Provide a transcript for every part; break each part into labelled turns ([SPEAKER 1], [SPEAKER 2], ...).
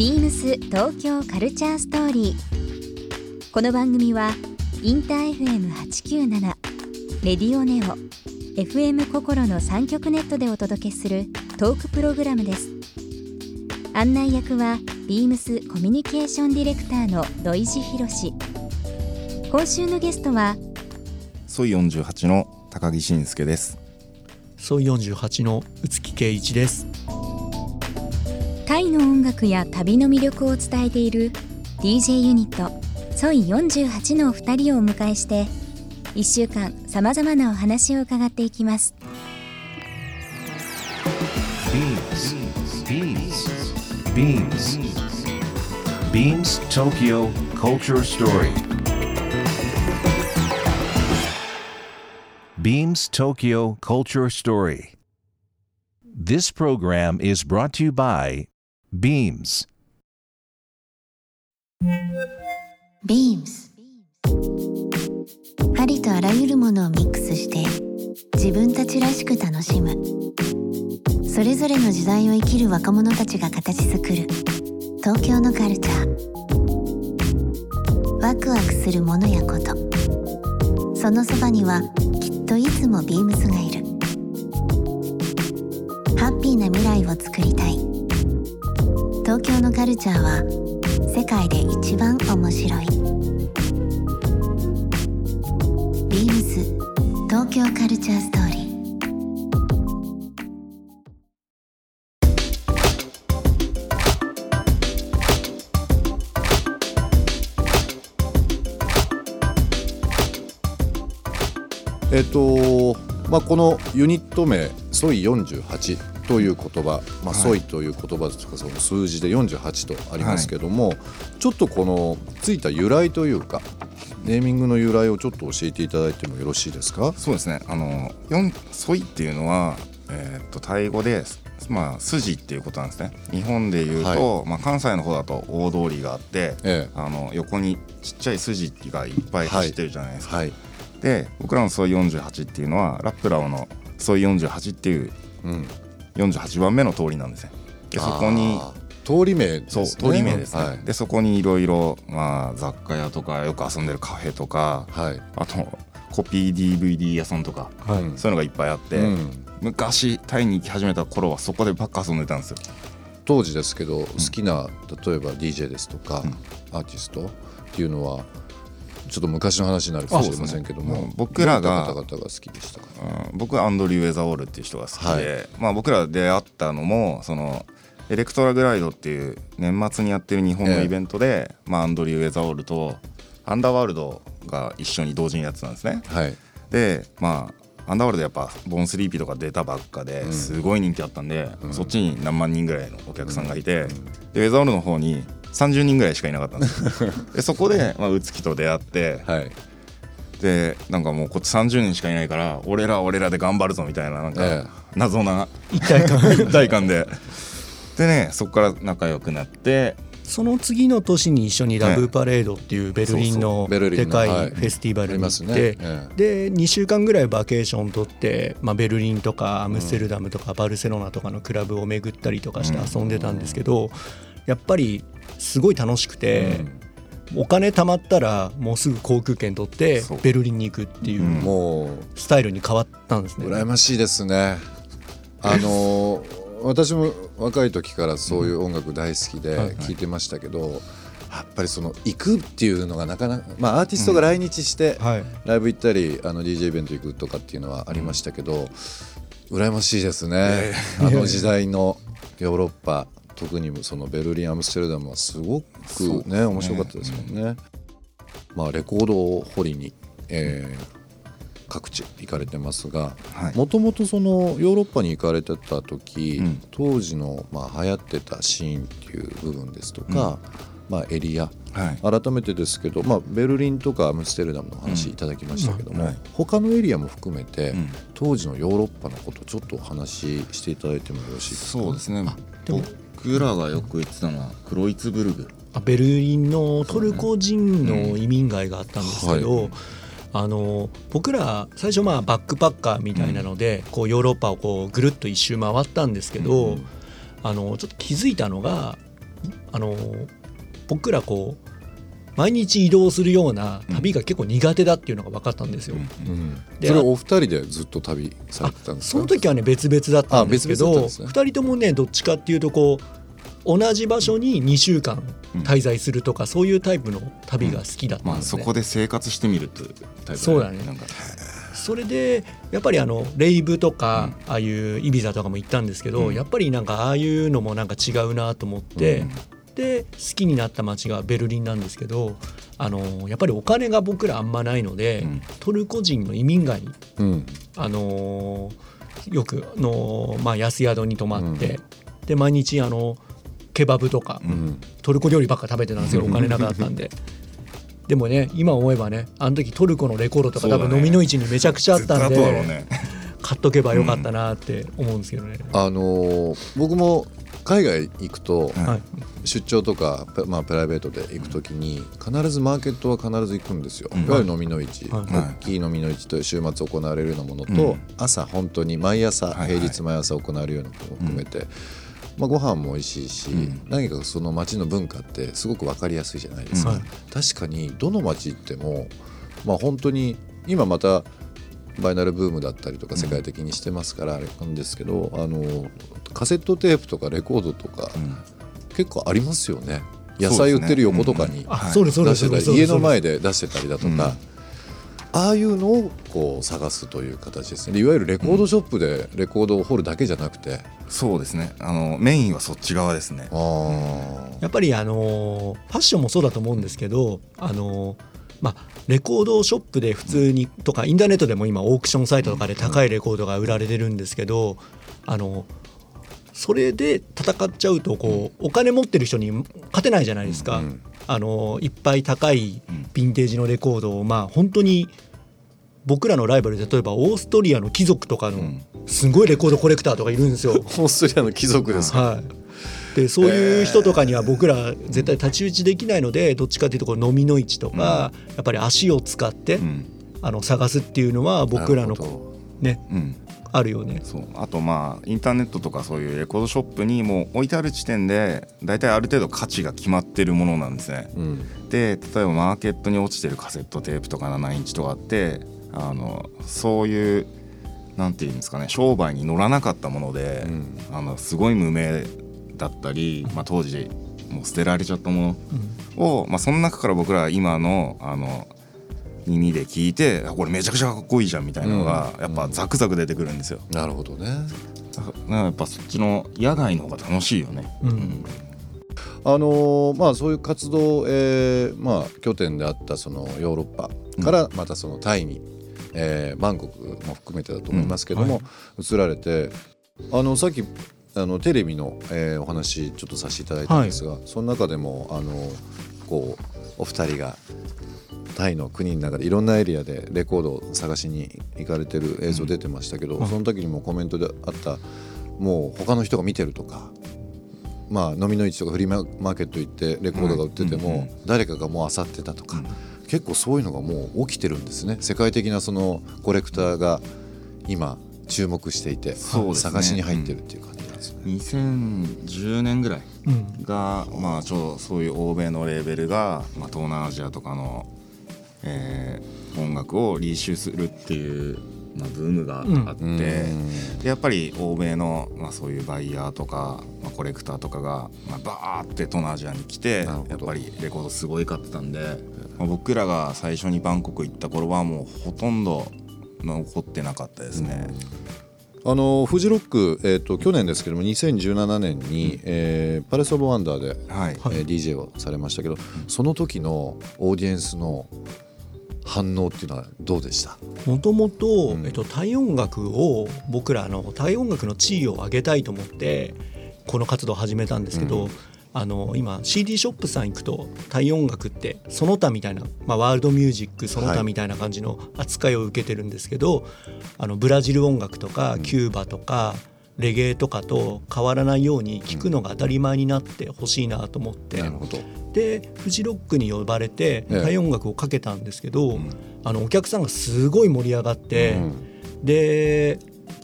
[SPEAKER 1] ビームス東京カルチャーストーリー。この番組はインター FM897 レディオネオ FM 心の三極ネットでお届けするトークプログラムです。案内役はビームスコミュニケーションディレクターの土井博志。今週のゲストは
[SPEAKER 2] ソイ48の高木慎介です。
[SPEAKER 3] ソイ48の宇月圭一です。
[SPEAKER 1] タイの音楽や旅の魅力を伝えている DJ ユニットソイ48のお二人をお迎えして1週間さまざまなお話を伺っていきます
[SPEAKER 4] Beams. Beams. Beams Tokyo Culture Story. Beams Tokyo Culture Story. This program is brought to you by Beams.
[SPEAKER 5] Beams. ありとあらゆるものをミックスして自分たちらしく楽しむ。それぞれの時代を生きる若者たちが形作る。東京のカルチャー。ワクワクするものやこと。そのそばにはきっといつもビームスがいる。ハッピーな未来をつくりたい。東京のカルチャーは世界で一番面白い。ビームス東京カルチャーストーリー。
[SPEAKER 6] えっとまあ、このユニット名「ソイ48」という言葉「まあ、ソイ」という言葉とかその数字で48とありますけども、ちょっとこのついた由来というかネーミングの由来をちょっと教えていただいてもよろしいですか？
[SPEAKER 2] そうですね。あの四ソイっていうのはえーっとタイ語でまあ筋っていうことなんですね。日本でいうと、まあ関西の方だと大通りがあって、
[SPEAKER 6] ええ。
[SPEAKER 2] あの横にちっちゃい筋がいっぱい走ってるじゃないですか。
[SPEAKER 6] はい、
[SPEAKER 2] で僕らのソイ48っていうのはラップラオのソイ48っていう
[SPEAKER 6] うん、
[SPEAKER 2] 48番目の通りなんですね。でそこに
[SPEAKER 6] 通り名ですね。
[SPEAKER 2] そう通り名ですね、
[SPEAKER 6] はい。
[SPEAKER 2] でそこにいろいろまあ雑貨屋とかよく遊んでるカフェとか
[SPEAKER 6] はい。
[SPEAKER 2] あとコピー DVD 屋さんとか、
[SPEAKER 3] はい。
[SPEAKER 6] うん
[SPEAKER 2] そういうのがいっぱいあって、
[SPEAKER 6] うん。
[SPEAKER 2] 昔タイに行き始めた頃はそこでばっか遊んでたんですよ。
[SPEAKER 6] 当時ですけど好きな例えば DJ ですとか、アーティストっていうのはちょっと昔の話になるかもしれませんけども、
[SPEAKER 2] ね。僕らが
[SPEAKER 6] 方々が好きでしたか。
[SPEAKER 2] うん僕はアンドリュー・ウェザーオールっていう人が好きで、
[SPEAKER 6] はい。
[SPEAKER 2] まあ、僕ら出会ったのもそのエレクトラグライドっていう年末にやってる日本のイベントで、まあ、アンドリュー・ウェザーオールとアンダーワールドが一緒に同時にやってたんですね。
[SPEAKER 6] はい。
[SPEAKER 2] でまあアンダーワールドやっぱボーンスリーピーとか出たばっかですごい人気あったんで、そっちに何万人ぐらいのお客さんがいて、でウェザーオールの方に30人ぐらいしかいなかったんですよ。でそこで、まあ、宇月と出会って
[SPEAKER 6] はい。
[SPEAKER 2] でなんかもうこっち30人しかいないから俺らは俺らで頑張るぞみたいななん
[SPEAKER 6] え
[SPEAKER 2] か
[SPEAKER 6] え
[SPEAKER 2] 謎な
[SPEAKER 3] 一体感。
[SPEAKER 2] 一体感で。でねそこから仲良くなって
[SPEAKER 3] その次の年に一緒にラブパレードっていうベルリンの
[SPEAKER 6] ベルリンの
[SPEAKER 3] でかい
[SPEAKER 6] はい。
[SPEAKER 3] フェスティバルに行って
[SPEAKER 6] え
[SPEAKER 3] で2週間ぐらいバケーション取って、まあ、ベルリンとかアムステルダムとかバルセロナとかのクラブを巡ったりとかして遊んでたんですけどやっぱりすごい楽しくて、お金貯まったらもうすぐ航空券取ってベルリンに行くっていう
[SPEAKER 2] うん。
[SPEAKER 6] もう
[SPEAKER 3] スタイルに変わったんですね。
[SPEAKER 6] 羨ましいですね。あの私も若い時からそういう音楽大好きで聴いてましたけど、やっぱりその行くっていうのがなかなかまあアーティストが来日して
[SPEAKER 3] はい。
[SPEAKER 6] ライブ行ったりあの DJ イベント行くとかっていうのはありましたけど、羨ましいですね。あの時代のヨーロッパ特にそのベルリンアムステルダムはすごく
[SPEAKER 2] そう
[SPEAKER 6] ね。面白かったですもんね。まあレコードを掘りに、えー各地行かれてますが
[SPEAKER 2] はい。
[SPEAKER 6] もともとそのヨーロッパに行かれてた時、
[SPEAKER 2] うん。
[SPEAKER 6] 当時のまあ流行ってたシーンっていう部分ですとか、まあ、エリア。
[SPEAKER 2] はい。
[SPEAKER 6] 改めてですけど、まあ、ベルリンとかアムステルダムの話いただきましたけども、
[SPEAKER 2] うん。はい。
[SPEAKER 6] 他のエリアも含めて、
[SPEAKER 2] うん。
[SPEAKER 6] 当時のヨーロッパのことちょっとお話ししていただいてもよろしいですか？
[SPEAKER 2] そうですね僕らがよく言ってたのはクロイツブルグ。
[SPEAKER 3] あベルリンのトルコ人の移民街があったんですけど、あの僕ら最初まあバックパッカーみたいなので、こうヨーロッパをこうぐるっと一周回ったんですけど、あのちょっと気づいたのがあの僕らこう毎日移動するような旅が結構苦手だっていうのが分かったんですよ。
[SPEAKER 6] うん
[SPEAKER 3] で
[SPEAKER 6] それお二人でずっと旅されてたんですか？
[SPEAKER 3] その時はね別々だったんですけど、
[SPEAKER 6] ですね。
[SPEAKER 3] 2人ともねどっちかっていうとこう同じ場所に2週間滞在するとか、そういうタイプの旅が好きだったん
[SPEAKER 2] まあ
[SPEAKER 3] ですね。
[SPEAKER 2] そこで生活してみるというタイプ
[SPEAKER 3] そうだね。
[SPEAKER 2] なんか。
[SPEAKER 3] それでやっぱりあのレイブとか、ああいうイビザとかも行ったんですけど、
[SPEAKER 2] うん。
[SPEAKER 3] やっぱりなんかああいうのもなんか違うなと思って、で好きになった街がベルリンなんですけどあのやっぱりお金が僕らあんまないので、
[SPEAKER 2] うん。
[SPEAKER 3] トルコ人の移民街に
[SPEAKER 6] うん。
[SPEAKER 3] あのよくの、まあ、安宿に泊まって、で毎日あのケバブとか、
[SPEAKER 6] うん。
[SPEAKER 3] トルコ料理ばっか食べてたんですよ。お金なかったんで。でもね今思えばねあの時トルコのレコードとか
[SPEAKER 2] ね。
[SPEAKER 3] 分飲みの市にめちゃくちゃあったんで、
[SPEAKER 2] ね。
[SPEAKER 3] 買っとけばよかったなって思うんですけどね。
[SPEAKER 6] あのー僕も海外行くと
[SPEAKER 3] はい。
[SPEAKER 6] 出張とか、プまあ、プライベートで行く時に必ずマーケットは必ず行くんですよ、
[SPEAKER 2] うん。
[SPEAKER 6] いわゆる飲みの市、
[SPEAKER 3] はい。
[SPEAKER 6] 大きい飲みの市と週末行われるようなものと、
[SPEAKER 2] うん。
[SPEAKER 6] 朝本当に毎朝平日毎朝行われるようなものを含めて、まあ、ご飯も美味しいし、
[SPEAKER 2] うん。
[SPEAKER 6] 何かその街の文化ってすごく分かりやすいじゃないですか、確かにどの街行っても、まあ、本当に今またバイナルブームだったりとか世界的にしてますからあれなんですけど、あのカセットテープとかレコードとか、
[SPEAKER 2] うん。
[SPEAKER 6] 結構ありますよね。野菜売ってる横とかに
[SPEAKER 3] あ、
[SPEAKER 2] はい
[SPEAKER 3] そうですそう
[SPEAKER 6] 出してたり家の前で出してたりだと
[SPEAKER 2] うん。
[SPEAKER 6] か、ああいうのをこう探すという形ですね。いわゆるレコードショップでレコードを掘るだけじゃなくて、
[SPEAKER 2] そうですね。あのメインはそっち側ですね。
[SPEAKER 6] あー。
[SPEAKER 3] やっぱりあのファッションもそうだと思うんですけどあのまあ、レコードショップで普通にとかインターネットでも今オークションサイトとかで高いレコードが売られてるんですけどあのそれで戦っちゃうとこうお金持ってる人に勝てないじゃないですか、
[SPEAKER 6] うん
[SPEAKER 3] あのいっぱい高いヴィンテージのレコードをまあ本当に僕らのライバルで例えばオーストリアの貴族とかの
[SPEAKER 2] ん。
[SPEAKER 3] すごいレコードコレクターとかいるんですよ。
[SPEAKER 6] オーストリアの貴族ですか、
[SPEAKER 3] はい、でそういう人とかには僕ら絶対太刀打ちできないのでどっちかというとこう飲みの市とか、やっぱり足を使って、
[SPEAKER 2] うん。
[SPEAKER 3] あの探すっていうのは僕らのね
[SPEAKER 2] うん。
[SPEAKER 3] あるよね。
[SPEAKER 2] そう。あとまあインターネットとかそういうレコードショップにもう置いてある時点で大体ある程度価値が決まってるものなんですね。
[SPEAKER 6] うん。
[SPEAKER 2] で例えばマーケットに落ちてるカセットテープとか7インチとかってあのそういうなんていうんですかね商売に乗らなかったもので、
[SPEAKER 6] うん。
[SPEAKER 2] あのすごい無名だったり、まあ、当時もう捨てられちゃったものを、まあ、その中から僕らは今のあの耳で聞いてあこれめちゃくちゃかっこいいじゃんみたいなのが、
[SPEAKER 6] うん。
[SPEAKER 2] やっぱザクザク出てくるんですよ。
[SPEAKER 6] なるほどね。
[SPEAKER 2] だからやっぱそっちの野外の方が楽しいよね。
[SPEAKER 3] うん。
[SPEAKER 6] あのーまあそういう活動、えーまあ、拠点であったそのヨーロッパからまたそのタイに、えーバンコクも含めてだと思いますけども、移られてあのさっきあのテレビの、えーお話ちょっとさせていただいたんですが、その中でもあのこうお二人がタイの国の中でいろんなエリアでレコードを探しに行かれてる映像出てましたけど、その時にもコメントであったもう他の人が見てるとかまあ、飲みの市とかフリーマーケット行ってレコードが売ってても、
[SPEAKER 2] うんうん
[SPEAKER 6] 誰かがもう漁ってたとか、結構そういうのがもう起きてるんですね。世界的なそのコレクターが今注目していて、探しに入ってるっていう感じ。
[SPEAKER 2] 2010年ぐらい
[SPEAKER 3] うん。
[SPEAKER 2] が、まあ、ちょうどそういう欧米のレーベルが、まあ、東南アジアとかの、えー音楽をリーシュするっていう、まあ、ブームがあって、
[SPEAKER 6] うん
[SPEAKER 2] でやっぱり欧米の、まあ、そういうバイヤーとか、まあ、コレクターとかが、まあ、バーって東南アジアに来てやっぱりレコードすごい買ってたんで、まあ、僕らが最初にバンコク行った頃はもうほとんど残ってなかったですね。
[SPEAKER 6] あのフジロック、えー、と去年ですけども2017年に、えーパレス・オブ・ワンダーで、
[SPEAKER 2] はい、
[SPEAKER 6] えー DJ をされましたけどその時のオーディエンスの反応っていうのはどうでした？
[SPEAKER 3] もともと
[SPEAKER 6] うん。
[SPEAKER 3] えっとタイ音楽を僕らのタイ音楽の地位を上げたいと思ってこの活動を始めたんですけど、
[SPEAKER 6] うん
[SPEAKER 3] あの今 CD ショップさん行くとタイ音楽ってその他みたいな、まあ、ワールドミュージックその他みたいな感じの扱いを受けてるんですけど、あのブラジル音楽とかキューバとか、レゲエとかと変わらないように聴くのが当たり前になってほしいなと思って、
[SPEAKER 6] なるほど。
[SPEAKER 3] でフジロックに呼ばれて
[SPEAKER 6] ええ。
[SPEAKER 3] タイ音楽をかけたんですけど、
[SPEAKER 2] ん。
[SPEAKER 3] あのお客さんがすごい盛り上がって、
[SPEAKER 6] うん。
[SPEAKER 3] で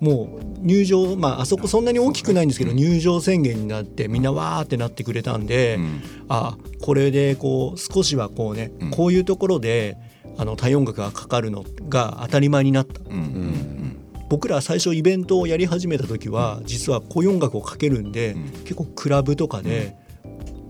[SPEAKER 3] もう入場、まあ、あそこそんなに大きくないんですけど、入場宣言になってみんなわーってなってくれたんで、
[SPEAKER 2] うん。
[SPEAKER 3] あこれでこう少しはこうね、
[SPEAKER 2] うん。
[SPEAKER 3] こういうところであの対音楽がかかるのが当たり前になった。
[SPEAKER 2] うんうん
[SPEAKER 3] 僕ら最初イベントをやり始めた時は実はこういう音楽をかけるんで、
[SPEAKER 2] ん。
[SPEAKER 3] 結構クラブとかで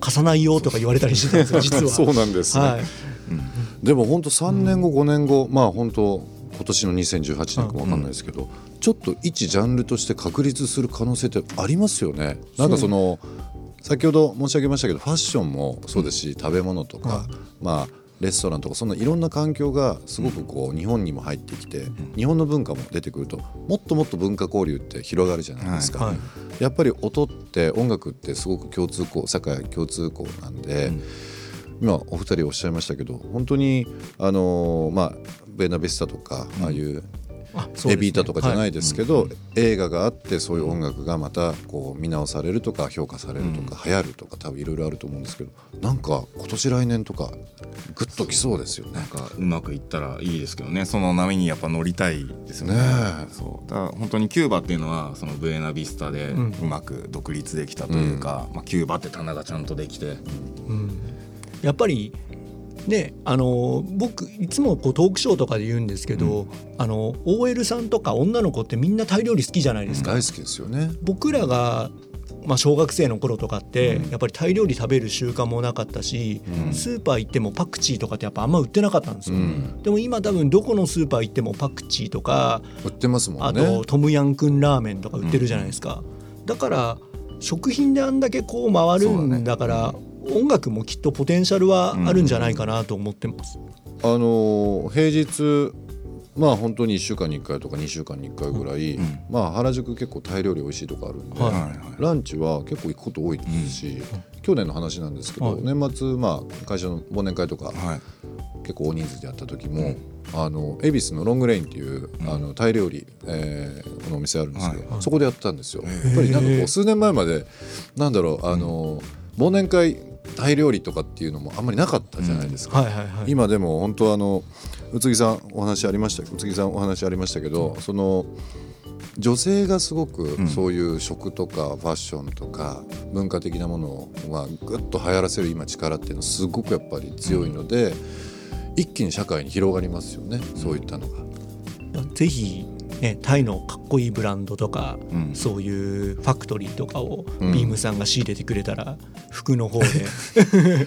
[SPEAKER 3] 貸さないよとか言われたりしてたんですよ実は。
[SPEAKER 6] そうなんですね、
[SPEAKER 3] はい。
[SPEAKER 6] でも本当3年後5年後まあ本当今年の2018年かもわかんないですけど、ちょっと一ジャンルとして確立する可能性ってありますよね。なんかその先ほど申し上げましたけどファッションもそうですし、食べ物とか、まあレストランとかそんないろんな環境がすごくこう日本にも入ってきて、日本の文化も出てくるともっともっと文化交流って広がるじゃないですか。
[SPEAKER 3] はい。
[SPEAKER 6] やっぱり音って音楽ってすごく共通項社会共通項なんで、今お二人おっしゃいましたけど本当にあのーまあベナビスタとか、ああいうエビータとかじゃないですけど、映画があってそういう音楽がまたこう見直されるとか評価されるとか、流行るとか多分いろいろあると思うんですけどなんか今年来年とかグッときそうですよね。
[SPEAKER 2] なん。かうまくいったらいいですけどね。その波にやっぱ乗りたいですよね。
[SPEAKER 6] ねえ。
[SPEAKER 2] そう。だから本当にキューバっていうのはそのブエナビスタで
[SPEAKER 3] うん。
[SPEAKER 2] うまく独立できたというか、まあ、キューバって棚がちゃんとできて、
[SPEAKER 3] うん。やっぱりねあの僕いつもこうトークショーとかで言うんですけど、あの OL さんとか女の子ってみんなタイ料理好きじゃないですか。
[SPEAKER 6] 大好きですよね。
[SPEAKER 3] 僕らがまあ、小学生の頃とかってやっぱりタイ料理食べる習慣もなかったし、スーパー行ってもパクチーとかってやっぱあんま売ってなかったんですよ、
[SPEAKER 6] うん。
[SPEAKER 3] でも今多分どこのスーパー行ってもパクチーとか
[SPEAKER 6] 売ってますも
[SPEAKER 3] あ
[SPEAKER 6] んね。
[SPEAKER 3] とトムヤンクンラーメンとか売ってるじゃないですか、だから食品であんだけこう回るんだから音楽もきっとポテンシャルはあるんじゃないかなと思ってます。
[SPEAKER 6] あのー平日まあ本当に1週間に1回とか2週間に1回ぐらい、
[SPEAKER 2] ん。
[SPEAKER 6] まあ原宿結構タイ料理美味しいとこあるんで、
[SPEAKER 3] はい
[SPEAKER 6] ランチは結構行くこと多いですし、去年の話なんですけど、
[SPEAKER 3] はい。
[SPEAKER 6] 年末まあ会社の忘年会とか、
[SPEAKER 2] はい。
[SPEAKER 6] 結構大人数でやった時も、あの恵比寿のロングレインっていう、あのタイ料理、えーのお店あるんですけど、そこでやったんですよ。やっぱりなんかこう数年前までなんだろうあの、忘年会タイ料理とかっていうのもあんまりなかったじゃないですか。今でも本当あの宇津木さんお話ありました？宇津木さんお話ありましたけど、その女性がすごくそういう食とかファッションとか文化的なものをまあぐっと流行らせる今力っていうのはすごくやっぱり強いので、一気に社会に広がりますよね、そういったのが。
[SPEAKER 3] ぜひ、ね、タイのかっこいいブランドとか、
[SPEAKER 2] うん。
[SPEAKER 3] そういうファクトリーとかを
[SPEAKER 6] うん。
[SPEAKER 3] ビームさんが仕入れてくれたら、服の方で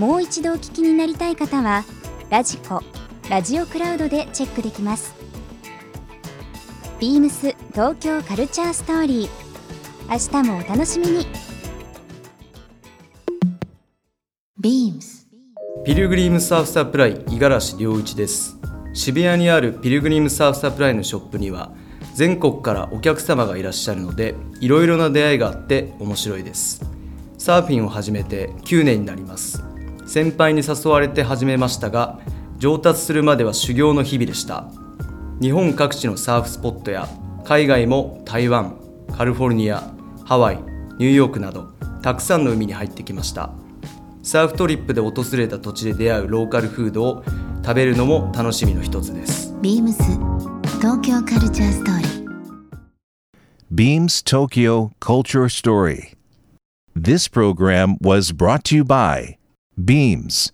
[SPEAKER 1] もう一度お聞きになりたい方はラジコラジオクラウドでチェックできます。ビームス東京カルチャーストーリー。明日もお楽しみに。
[SPEAKER 5] Beams
[SPEAKER 7] ピルグリームサーフサプライ五十嵐良一です。渋谷にあるピルグリームサーフサプライのショップには全国からお客様がいらっしゃるのでいろいろな出会いがあって面白いです。サーフィンを始めて9年になります。先輩に誘われて始めましたが上達するまでは修行の日々でした。日本各地のサーフスポットや海外も台湾カリフォルニアハワイニューヨークなどたくさんの海に入ってきました。サーフトリップで訪れた土地で出会うローカルフードを食べるのも楽しみの一つです。
[SPEAKER 5] Beams 東京カルチャーストーリー
[SPEAKER 4] Beams Tokyo Culture Story. This program was brought to you by Beams.